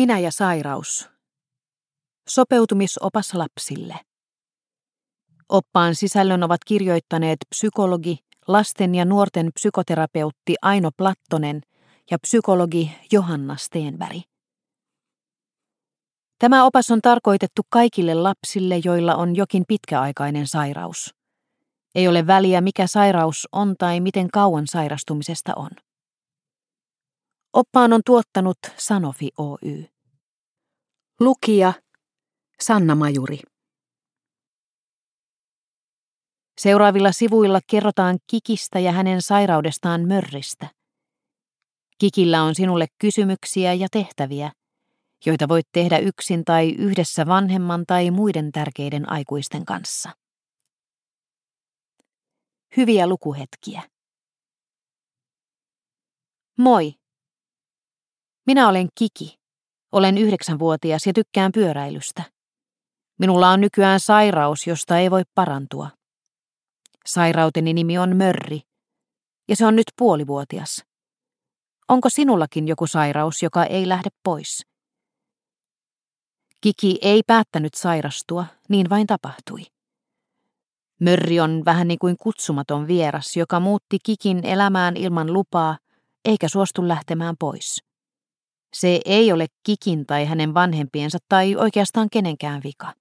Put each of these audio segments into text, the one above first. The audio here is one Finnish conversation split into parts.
Minä ja sairaus. Sopeutumisopas lapsille. Oppaan sisällön ovat kirjoittaneet psykologi, lasten ja nuorten psykoterapeutti Aino Plattonen ja psykologi Johanna Steenberg. Tämä opas on tarkoitettu kaikille lapsille, joilla on jokin pitkäaikainen sairaus. Ei ole väliä, mikä sairaus on tai miten kauan sairastumisesta on. Oppaan on tuottanut Sanofi Oy. Lukija Sanna Majuri. Seuraavilla sivuilla kerrotaan Kikistä ja hänen sairaudestaan mörristä. Kikillä on sinulle kysymyksiä ja tehtäviä, joita voit tehdä yksin tai yhdessä vanhemman tai muiden tärkeiden aikuisten kanssa. Hyviä lukuhetkiä. Moi! Minä olen Kiki. Olen yhdeksänvuotias ja tykkään pyöräilystä. Minulla on nykyään sairaus, josta ei voi parantua. Sairauteni nimi on Mörri, ja se on nyt puolivuotias. Onko sinullakin joku sairaus, joka ei lähde pois? Kiki ei päättänyt sairastua, niin vain tapahtui. Mörri on vähän niin kuin kutsumaton vieras, joka muutti Kikin elämään ilman lupaa, eikä suostu lähtemään pois. Se ei ole Kikin tai hänen vanhempiensa tai oikeastaan kenenkään vika.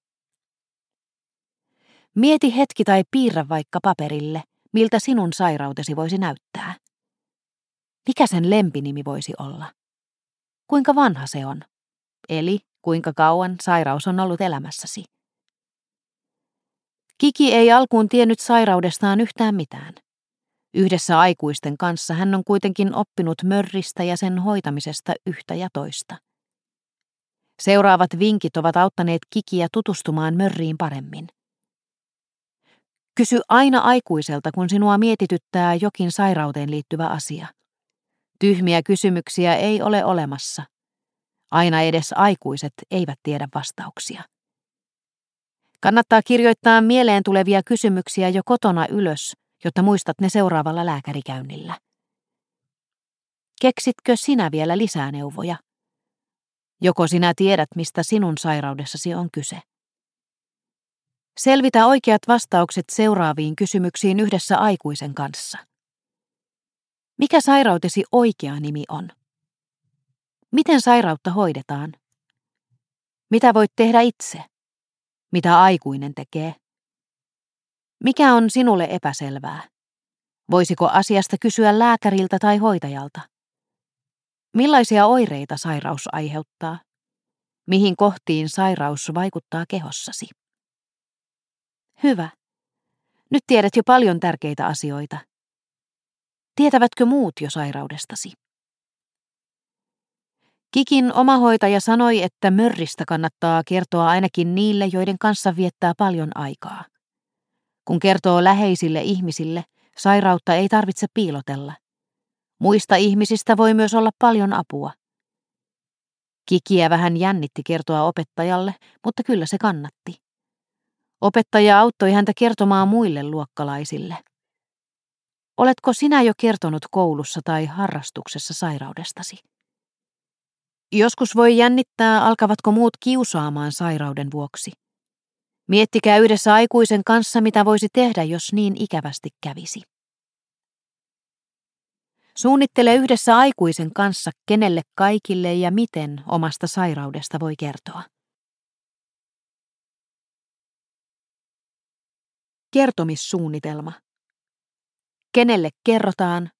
Mieti hetki tai piirrä vaikka paperille, miltä sinun sairautesi voisi näyttää. Mikä sen lempinimi voisi olla? Kuinka vanha se on? Eli kuinka kauan sairaus on ollut elämässäsi? Kiki ei alkuun tiennyt sairaudestaan yhtään mitään. Yhdessä aikuisten kanssa hän on kuitenkin oppinut mörristä ja sen hoitamisesta yhtä ja toista. Seuraavat vinkit ovat auttaneet Kikiä tutustumaan mörriin paremmin. Kysy aina aikuiselta, kun sinua mietityttää jokin sairauteen liittyvä asia. Tyhmiä kysymyksiä ei ole olemassa. Aina edes aikuiset eivät tiedä vastauksia. Kannattaa kirjoittaa mieleen tulevia kysymyksiä jo kotona ylös, jotta muistat ne seuraavalla lääkärikäynnillä. Keksitkö sinä vielä lisää neuvoja? Joko sinä tiedät, mistä sinun sairaudessasi on kyse? Selvitä oikeat vastaukset seuraaviin kysymyksiin yhdessä aikuisen kanssa. Mikä sairautesi oikea nimi on? Miten sairautta hoidetaan? Mitä voit tehdä itse? Mitä aikuinen tekee? Mikä on sinulle epäselvää? Voisiko asiasta kysyä lääkäriltä tai hoitajalta? Millaisia oireita sairaus aiheuttaa? Mihin kohtiin sairaus vaikuttaa kehossasi? Hyvä. Nyt tiedät jo paljon tärkeitä asioita. Tietävätkö muut jo sairaudestasi? Kikin omahoitaja sanoi, että mörristä kannattaa kertoa ainakin niille, joiden kanssa viettää paljon aikaa. Kun kertoo läheisille ihmisille, sairautta ei tarvitse piilotella. Muista ihmisistä voi myös olla paljon apua. Kikiä vähän jännitti kertoa opettajalle, mutta kyllä se kannatti. Opettaja auttoi häntä kertomaan muille luokkalaisille. Oletko sinä jo kertonut koulussa tai harrastuksessa sairaudestasi? Joskus voi jännittää, alkavatko muut kiusaamaan sairauden vuoksi. Miettikää yhdessä aikuisen kanssa, mitä voisi tehdä, jos niin ikävästi kävisi. Suunnittele yhdessä aikuisen kanssa, kenelle kaikille ja miten omasta sairaudesta voi kertoa. Kertomissuunnitelma. Kenelle kerrotaan?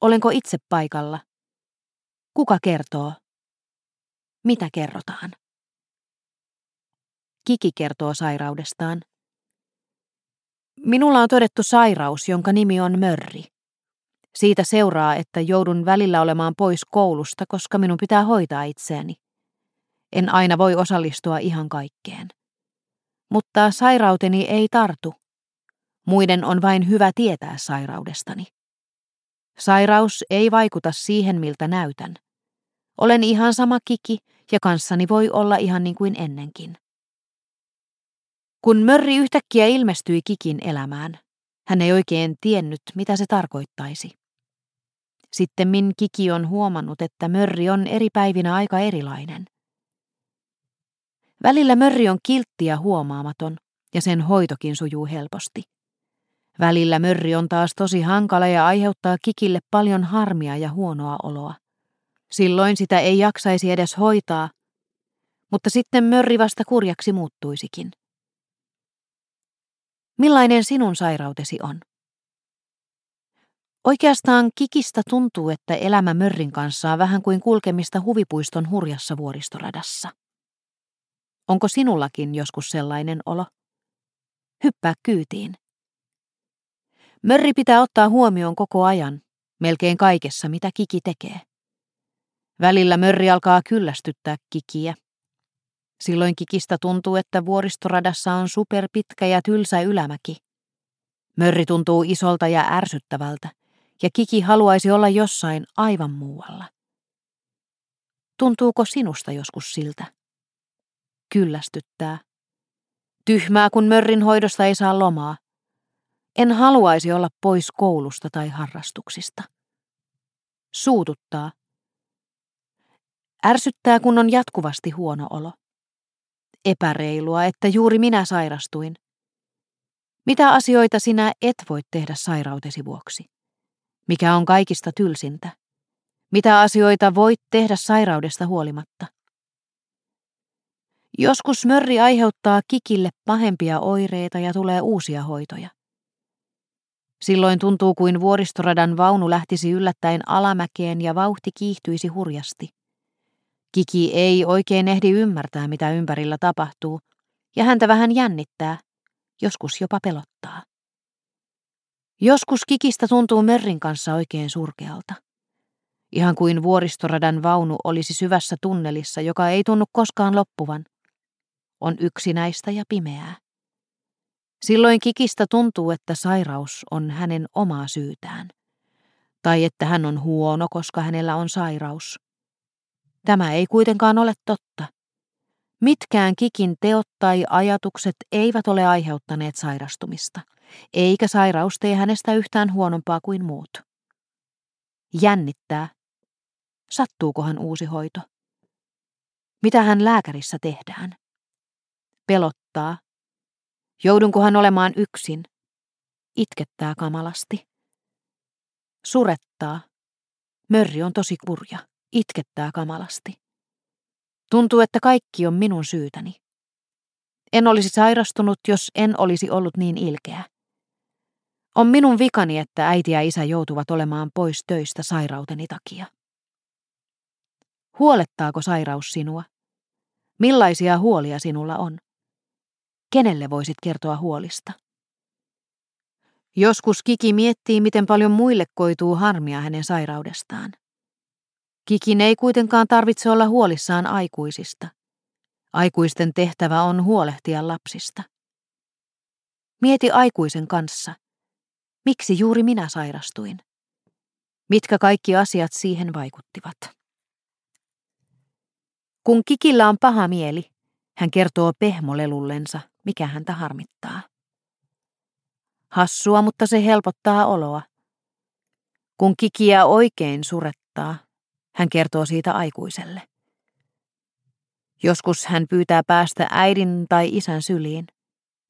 Olenko itse paikalla? Kuka kertoo? Mitä kerrotaan? Kiki kertoo sairaudestaan. Minulla on todettu sairaus, jonka nimi on mörri. Siitä seuraa, että joudun välillä olemaan pois koulusta, koska minun pitää hoitaa itseäni. En aina voi osallistua ihan kaikkeen. Mutta sairauteni ei tartu. Muiden on vain hyvä tietää sairaudestani. Sairaus ei vaikuta siihen, miltä näytän. Olen ihan sama kiki ja kanssani voi olla ihan niin kuin ennenkin. Kun Mörri yhtäkkiä ilmestyi Kikin elämään, hän ei oikein tiennyt, mitä se tarkoittaisi. Sitten Min Kiki on huomannut, että Mörri on eri päivinä aika erilainen. Välillä mörri on kiltti ja huomaamaton, ja sen hoitokin sujuu helposti. Välillä mörri on taas tosi hankala ja aiheuttaa kikille paljon harmia ja huonoa oloa. Silloin sitä ei jaksaisi edes hoitaa, mutta sitten mörri vasta kurjaksi muuttuisikin. Millainen sinun sairautesi on? Oikeastaan kikistä tuntuu, että elämä mörrin kanssa on vähän kuin kulkemista huvipuiston hurjassa vuoristoradassa. Onko sinullakin joskus sellainen olo? Hyppää kyytiin. Mörri pitää ottaa huomioon koko ajan, melkein kaikessa mitä kiki tekee. Välillä mörri alkaa kyllästyttää kikiä. Silloin kikistä tuntuu, että vuoristoradassa on superpitkä ja tylsä ylämäki. Mörri tuntuu isolta ja ärsyttävältä, ja kiki haluaisi olla jossain aivan muualla. Tuntuuko sinusta joskus siltä? Kyllästyttää. Tyhmää, kun mörrin hoidosta ei saa lomaa. En haluaisi olla pois koulusta tai harrastuksista. Suututtaa. Ärsyttää, kun on jatkuvasti huono olo. Epäreilua, että juuri minä sairastuin. Mitä asioita sinä et voi tehdä sairautesi vuoksi? Mikä on kaikista tylsintä? Mitä asioita voit tehdä sairaudesta huolimatta? Joskus mörri aiheuttaa kikille pahempia oireita ja tulee uusia hoitoja. Silloin tuntuu kuin vuoristoradan vaunu lähtisi yllättäen alamäkeen ja vauhti kiihtyisi hurjasti. Kiki ei oikein ehdi ymmärtää, mitä ympärillä tapahtuu, ja häntä vähän jännittää, joskus jopa pelottaa. Joskus Kikistä tuntuu Merrin kanssa oikein surkealta. Ihan kuin vuoristoradan vaunu olisi syvässä tunnelissa, joka ei tunnu koskaan loppuvan. On yksinäistä ja pimeää. Silloin Kikistä tuntuu, että sairaus on hänen omaa syytään. Tai että hän on huono, koska hänellä on sairaus. Tämä ei kuitenkaan ole totta. Mitkään Kikin teot tai ajatukset eivät ole aiheuttaneet sairastumista, eikä sairaus tee hänestä yhtään huonompaa kuin muut. Jännittää. Sattuukohan uusi hoito? Mitä hän lääkärissä tehdään? Pelottaa. Joudunkohan olemaan yksin? Itkettää kamalasti. Surettaa. Mörri on tosi kurja. Itkettää kamalasti. Tuntuu, että kaikki on minun syytäni. En olisi sairastunut, jos en olisi ollut niin ilkeä. On minun vikani, että äiti ja isä joutuvat olemaan pois töistä sairauteni takia. Huolettaako sairaus sinua? Millaisia huolia sinulla on? Kenelle voisit kertoa huolista? Joskus Kiki miettii, miten paljon muille koituu harmia hänen sairaudestaan. Kikin ei kuitenkaan tarvitse olla huolissaan aikuisista. Aikuisten tehtävä on huolehtia lapsista. Mieti aikuisen kanssa. Miksi juuri minä sairastuin? Mitkä kaikki asiat siihen vaikuttivat? Kun Kikillä on paha mieli, hän kertoo pehmolelullensa, mikä häntä harmittaa. Hassua, mutta se helpottaa oloa. Kun kikiä oikein surettaa, hän kertoo siitä aikuiselle. Joskus hän pyytää päästä äidin tai isän syliin.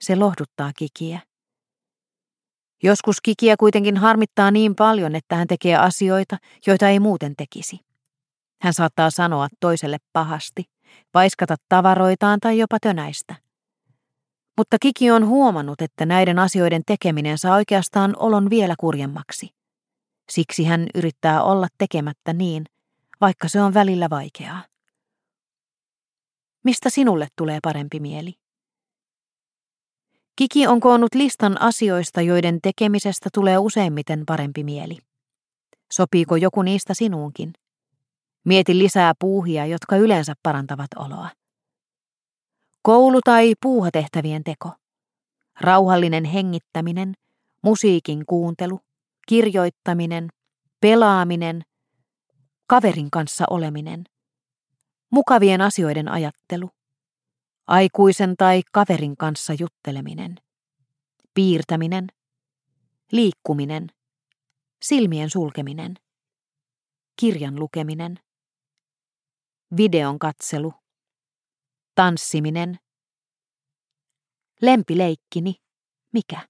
Se lohduttaa kikiä. Joskus kikiä kuitenkin harmittaa niin paljon, että hän tekee asioita, joita ei muuten tekisi. Hän saattaa sanoa toiselle pahasti, paiskata tavaroitaan tai jopa tönäistä. Mutta Kiki on huomannut, että näiden asioiden tekeminen saa oikeastaan olon vielä kurjemmaksi. Siksi hän yrittää olla tekemättä niin, vaikka se on välillä vaikeaa. Mistä sinulle tulee parempi mieli? Kiki on koonnut listan asioista, joiden tekemisestä tulee useimmiten parempi mieli. Sopiiko joku niistä sinuunkin? Mieti lisää puuhia, jotka yleensä parantavat oloa. Koulu- tai puuhatehtävien teko. Rauhallinen hengittäminen, musiikin kuuntelu, kirjoittaminen, pelaaminen, kaverin kanssa oleminen, mukavien asioiden ajattelu, aikuisen tai kaverin kanssa jutteleminen, piirtäminen, liikkuminen, silmien sulkeminen, kirjan lukeminen, videon katselu, Tanssiminen. Lempileikkini. Mikä?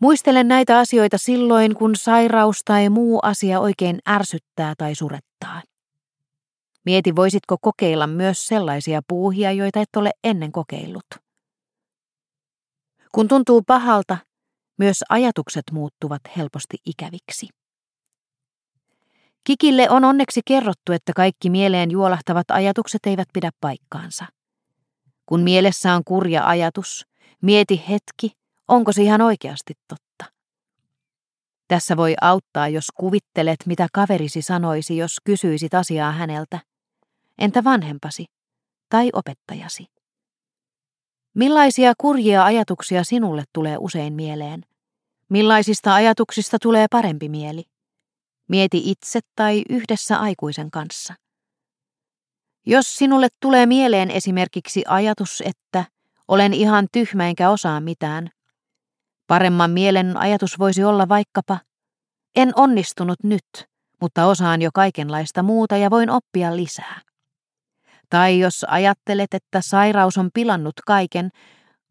Muistelen näitä asioita silloin, kun sairaus tai muu asia oikein ärsyttää tai surettaa. Mieti, voisitko kokeilla myös sellaisia puuhia, joita et ole ennen kokeillut. Kun tuntuu pahalta, myös ajatukset muuttuvat helposti ikäviksi. Kikille on onneksi kerrottu, että kaikki mieleen juolahtavat ajatukset eivät pidä paikkaansa. Kun mielessä on kurja ajatus, mieti hetki, onko se ihan oikeasti totta. Tässä voi auttaa, jos kuvittelet, mitä kaverisi sanoisi, jos kysyisit asiaa häneltä. Entä vanhempasi tai opettajasi? Millaisia kurjia ajatuksia sinulle tulee usein mieleen? Millaisista ajatuksista tulee parempi mieli? Mieti itse tai yhdessä aikuisen kanssa. Jos sinulle tulee mieleen esimerkiksi ajatus, että olen ihan tyhmä enkä osaa mitään, paremman mielen ajatus voisi olla vaikkapa, en onnistunut nyt, mutta osaan jo kaikenlaista muuta ja voin oppia lisää. Tai jos ajattelet, että sairaus on pilannut kaiken,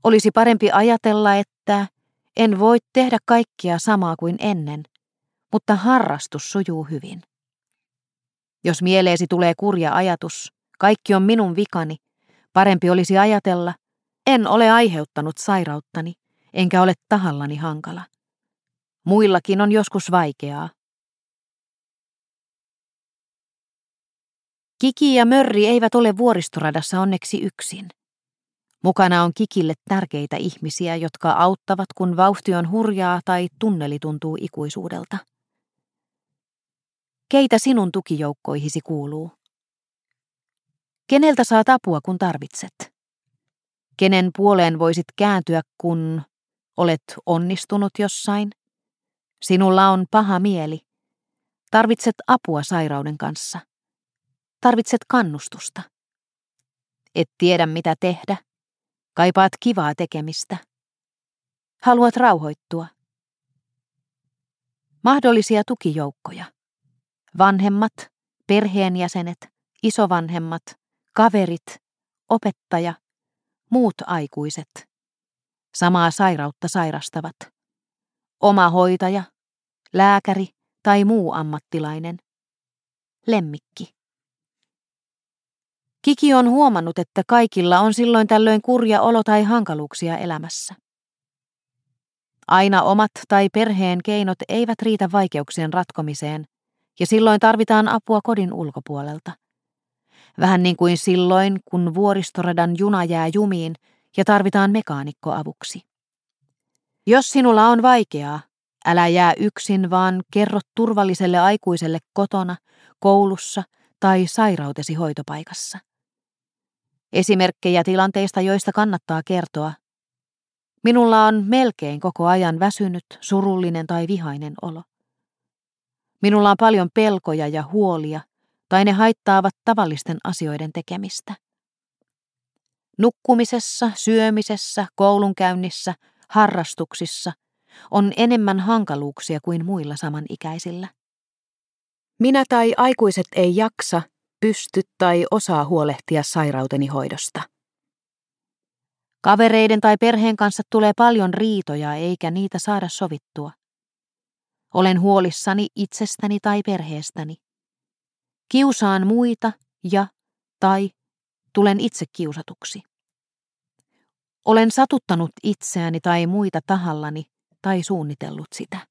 olisi parempi ajatella, että en voi tehdä kaikkia samaa kuin ennen, mutta harrastus sujuu hyvin. Jos mieleesi tulee kurja ajatus, kaikki on minun vikani, parempi olisi ajatella, en ole aiheuttanut sairauttani, enkä ole tahallani hankala. Muillakin on joskus vaikeaa, Kiki ja Mörri eivät ole vuoristoradassa onneksi yksin. Mukana on Kikille tärkeitä ihmisiä, jotka auttavat, kun vauhti on hurjaa tai tunneli tuntuu ikuisuudelta. Keitä sinun tukijoukkoihisi kuuluu? Keneltä saat apua, kun tarvitset? Kenen puoleen voisit kääntyä, kun olet onnistunut jossain? Sinulla on paha mieli. Tarvitset apua sairauden kanssa. Tarvitset kannustusta. Et tiedä mitä tehdä. Kaipaat kivaa tekemistä. Haluat rauhoittua. Mahdollisia tukijoukkoja. Vanhemmat, perheenjäsenet, isovanhemmat, kaverit, opettaja, muut aikuiset. Samaa sairautta sairastavat. Oma hoitaja, lääkäri tai muu ammattilainen. Lemmikki. Kiki on huomannut, että kaikilla on silloin tällöin kurja olo tai hankaluuksia elämässä. Aina omat tai perheen keinot eivät riitä vaikeuksien ratkomiseen, ja silloin tarvitaan apua kodin ulkopuolelta. Vähän niin kuin silloin, kun vuoristoradan juna jää jumiin ja tarvitaan mekaanikko avuksi. Jos sinulla on vaikeaa, älä jää yksin, vaan kerro turvalliselle aikuiselle kotona, koulussa tai sairautesi hoitopaikassa. Esimerkkejä tilanteista, joista kannattaa kertoa. Minulla on melkein koko ajan väsynyt, surullinen tai vihainen olo. Minulla on paljon pelkoja ja huolia, tai ne haittaavat tavallisten asioiden tekemistä. Nukkumisessa, syömisessä, koulunkäynnissä, harrastuksissa on enemmän hankaluuksia kuin muilla samanikäisillä. Minä tai aikuiset ei jaksa pysty tai osaa huolehtia sairauteni hoidosta. Kavereiden tai perheen kanssa tulee paljon riitoja eikä niitä saada sovittua. Olen huolissani itsestäni tai perheestäni. Kiusaan muita ja tai tulen itse kiusatuksi. Olen satuttanut itseäni tai muita tahallani tai suunnitellut sitä.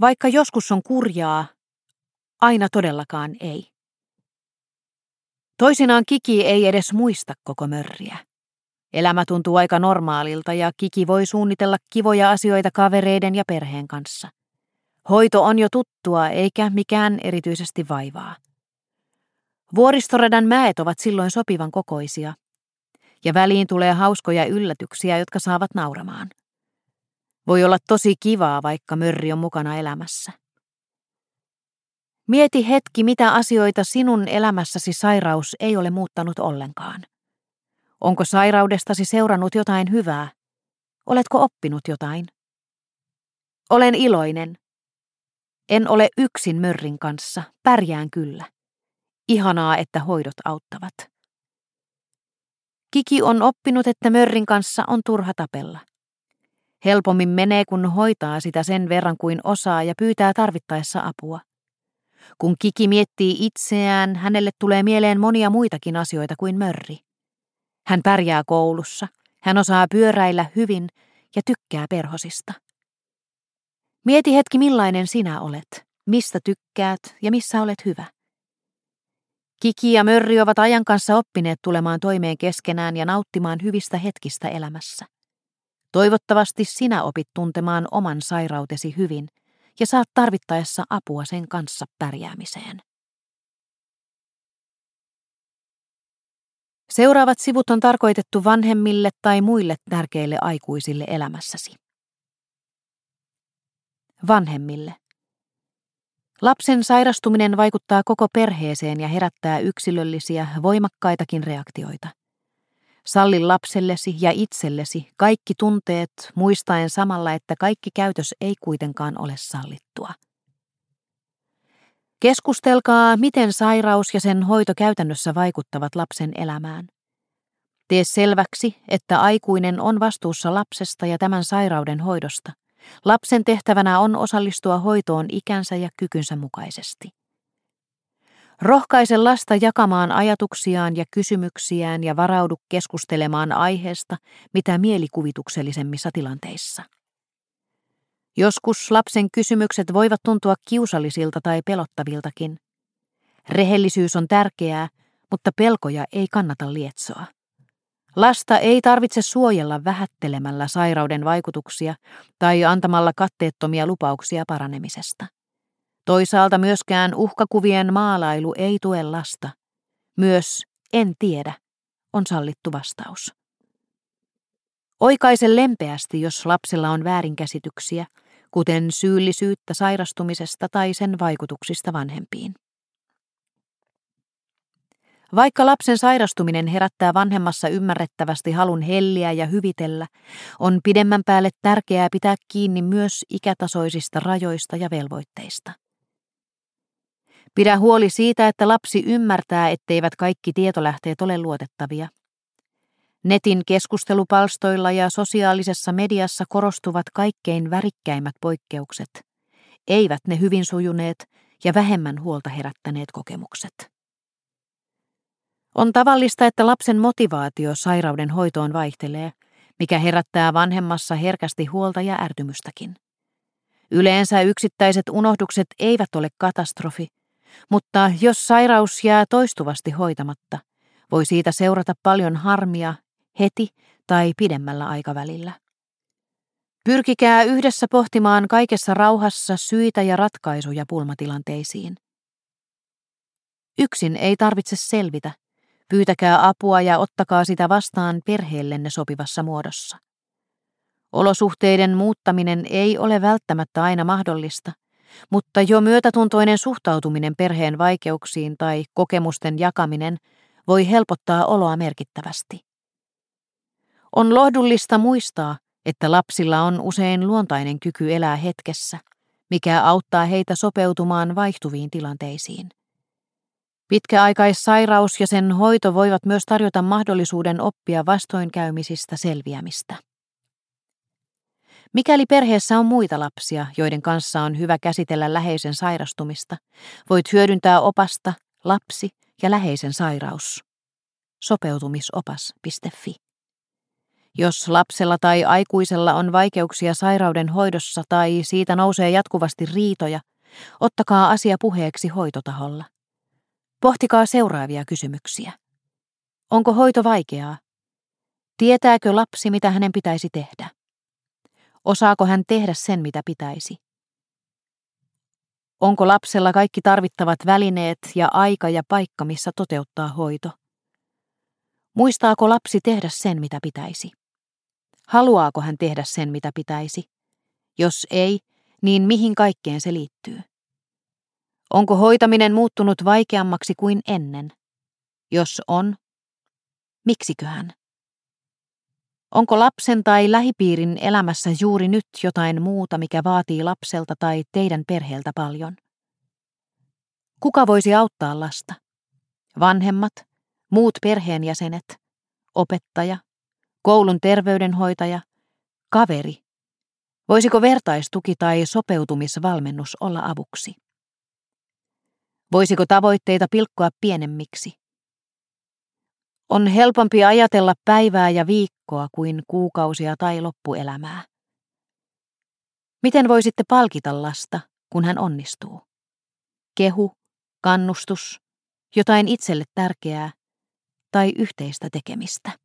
Vaikka joskus on kurjaa, aina todellakaan ei. Toisinaan Kiki ei edes muista koko mörriä. Elämä tuntuu aika normaalilta ja Kiki voi suunnitella kivoja asioita kavereiden ja perheen kanssa. Hoito on jo tuttua eikä mikään erityisesti vaivaa. Vuoristoradan mäet ovat silloin sopivan kokoisia, ja väliin tulee hauskoja yllätyksiä, jotka saavat nauramaan. Voi olla tosi kivaa, vaikka mörri on mukana elämässä. Mieti hetki, mitä asioita sinun elämässäsi sairaus ei ole muuttanut ollenkaan. Onko sairaudestasi seurannut jotain hyvää? Oletko oppinut jotain? Olen iloinen. En ole yksin mörrin kanssa, pärjään kyllä. Ihanaa, että hoidot auttavat. Kiki on oppinut, että mörrin kanssa on turha tapella. Helpommin menee, kun hoitaa sitä sen verran kuin osaa ja pyytää tarvittaessa apua. Kun Kiki miettii itseään, hänelle tulee mieleen monia muitakin asioita kuin mörri. Hän pärjää koulussa, hän osaa pyöräillä hyvin ja tykkää perhosista. Mieti hetki millainen sinä olet, mistä tykkäät ja missä olet hyvä. Kiki ja Mörri ovat ajan kanssa oppineet tulemaan toimeen keskenään ja nauttimaan hyvistä hetkistä elämässä. Toivottavasti sinä opit tuntemaan oman sairautesi hyvin ja saat tarvittaessa apua sen kanssa pärjäämiseen. Seuraavat sivut on tarkoitettu vanhemmille tai muille tärkeille aikuisille elämässäsi. Vanhemmille. Lapsen sairastuminen vaikuttaa koko perheeseen ja herättää yksilöllisiä, voimakkaitakin reaktioita. Salli lapsellesi ja itsellesi kaikki tunteet, muistaen samalla, että kaikki käytös ei kuitenkaan ole sallittua. Keskustelkaa, miten sairaus ja sen hoito käytännössä vaikuttavat lapsen elämään. Tee selväksi, että aikuinen on vastuussa lapsesta ja tämän sairauden hoidosta. Lapsen tehtävänä on osallistua hoitoon ikänsä ja kykynsä mukaisesti. Rohkaise lasta jakamaan ajatuksiaan ja kysymyksiään ja varaudu keskustelemaan aiheesta mitä mielikuvituksellisemmissa tilanteissa. Joskus lapsen kysymykset voivat tuntua kiusallisilta tai pelottaviltakin. Rehellisyys on tärkeää, mutta pelkoja ei kannata lietsoa. Lasta ei tarvitse suojella vähättelemällä sairauden vaikutuksia tai antamalla katteettomia lupauksia paranemisesta. Toisaalta myöskään uhkakuvien maalailu ei tue lasta. Myös en tiedä on sallittu vastaus. Oikaise lempeästi, jos lapsella on väärinkäsityksiä, kuten syyllisyyttä sairastumisesta tai sen vaikutuksista vanhempiin. Vaikka lapsen sairastuminen herättää vanhemmassa ymmärrettävästi halun helliä ja hyvitellä, on pidemmän päälle tärkeää pitää kiinni myös ikätasoisista rajoista ja velvoitteista. Pidä huoli siitä, että lapsi ymmärtää, etteivät kaikki tietolähteet ole luotettavia. Netin keskustelupalstoilla ja sosiaalisessa mediassa korostuvat kaikkein värikkäimmät poikkeukset, eivät ne hyvin sujuneet ja vähemmän huolta herättäneet kokemukset. On tavallista, että lapsen motivaatio sairauden hoitoon vaihtelee, mikä herättää vanhemmassa herkästi huolta ja ärtymystäkin. Yleensä yksittäiset unohdukset eivät ole katastrofi, mutta jos sairaus jää toistuvasti hoitamatta, voi siitä seurata paljon harmia heti tai pidemmällä aikavälillä. Pyrkikää yhdessä pohtimaan kaikessa rauhassa syitä ja ratkaisuja pulmatilanteisiin. Yksin ei tarvitse selvitä, Pyytäkää apua ja ottakaa sitä vastaan perheellenne sopivassa muodossa. Olosuhteiden muuttaminen ei ole välttämättä aina mahdollista, mutta jo myötätuntoinen suhtautuminen perheen vaikeuksiin tai kokemusten jakaminen voi helpottaa oloa merkittävästi. On lohdullista muistaa, että lapsilla on usein luontainen kyky elää hetkessä, mikä auttaa heitä sopeutumaan vaihtuviin tilanteisiin. Pitkäaikaissairaus ja sen hoito voivat myös tarjota mahdollisuuden oppia vastoinkäymisistä selviämistä. Mikäli perheessä on muita lapsia, joiden kanssa on hyvä käsitellä läheisen sairastumista, voit hyödyntää opasta Lapsi ja läheisen sairaus. Sopeutumisopas.fi Jos lapsella tai aikuisella on vaikeuksia sairauden hoidossa tai siitä nousee jatkuvasti riitoja, ottakaa asia puheeksi hoitotaholla. Pohtikaa seuraavia kysymyksiä. Onko hoito vaikeaa? Tietääkö lapsi, mitä hänen pitäisi tehdä? Osaako hän tehdä sen, mitä pitäisi? Onko lapsella kaikki tarvittavat välineet ja aika ja paikka, missä toteuttaa hoito? Muistaako lapsi tehdä sen, mitä pitäisi? Haluaako hän tehdä sen, mitä pitäisi? Jos ei, niin mihin kaikkeen se liittyy? Onko hoitaminen muuttunut vaikeammaksi kuin ennen? Jos on, miksiköhän? Onko lapsen tai lähipiirin elämässä juuri nyt jotain muuta, mikä vaatii lapselta tai teidän perheeltä paljon? Kuka voisi auttaa lasta? Vanhemmat, muut perheenjäsenet, opettaja, koulun terveydenhoitaja, kaveri. Voisiko vertaistuki tai sopeutumisvalmennus olla avuksi? Voisiko tavoitteita pilkkoa pienemmiksi? On helpompi ajatella päivää ja viikkoa kuin kuukausia tai loppuelämää. Miten voisitte palkita lasta, kun hän onnistuu? Kehu, kannustus, jotain itselle tärkeää tai yhteistä tekemistä.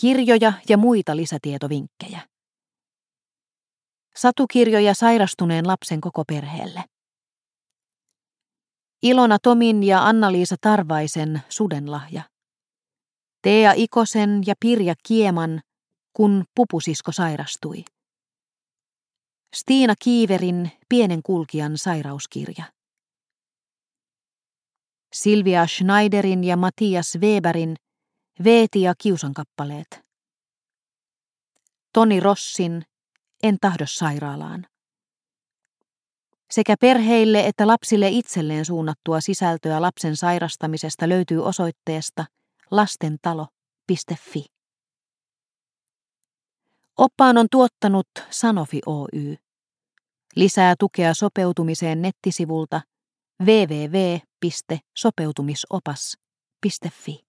Kirjoja ja muita lisätietovinkkejä. Satukirjoja sairastuneen lapsen koko perheelle. Ilona Tomin ja Anna-Liisa Tarvaisen sudenlahja. Tea Ikosen ja Pirja Kieman, kun pupusisko sairastui. Stiina Kiiverin Pienen kulkijan sairauskirja. Silvia Schneiderin ja Matias Weberin Veeti ja kiusankappaleet. Toni Rossin En tahdo sairaalaan. Sekä perheille että lapsille itselleen suunnattua sisältöä lapsen sairastamisesta löytyy osoitteesta lastentalo.fi. Oppaan on tuottanut Sanofi Oy. Lisää tukea sopeutumiseen nettisivulta www.sopeutumisopas.fi.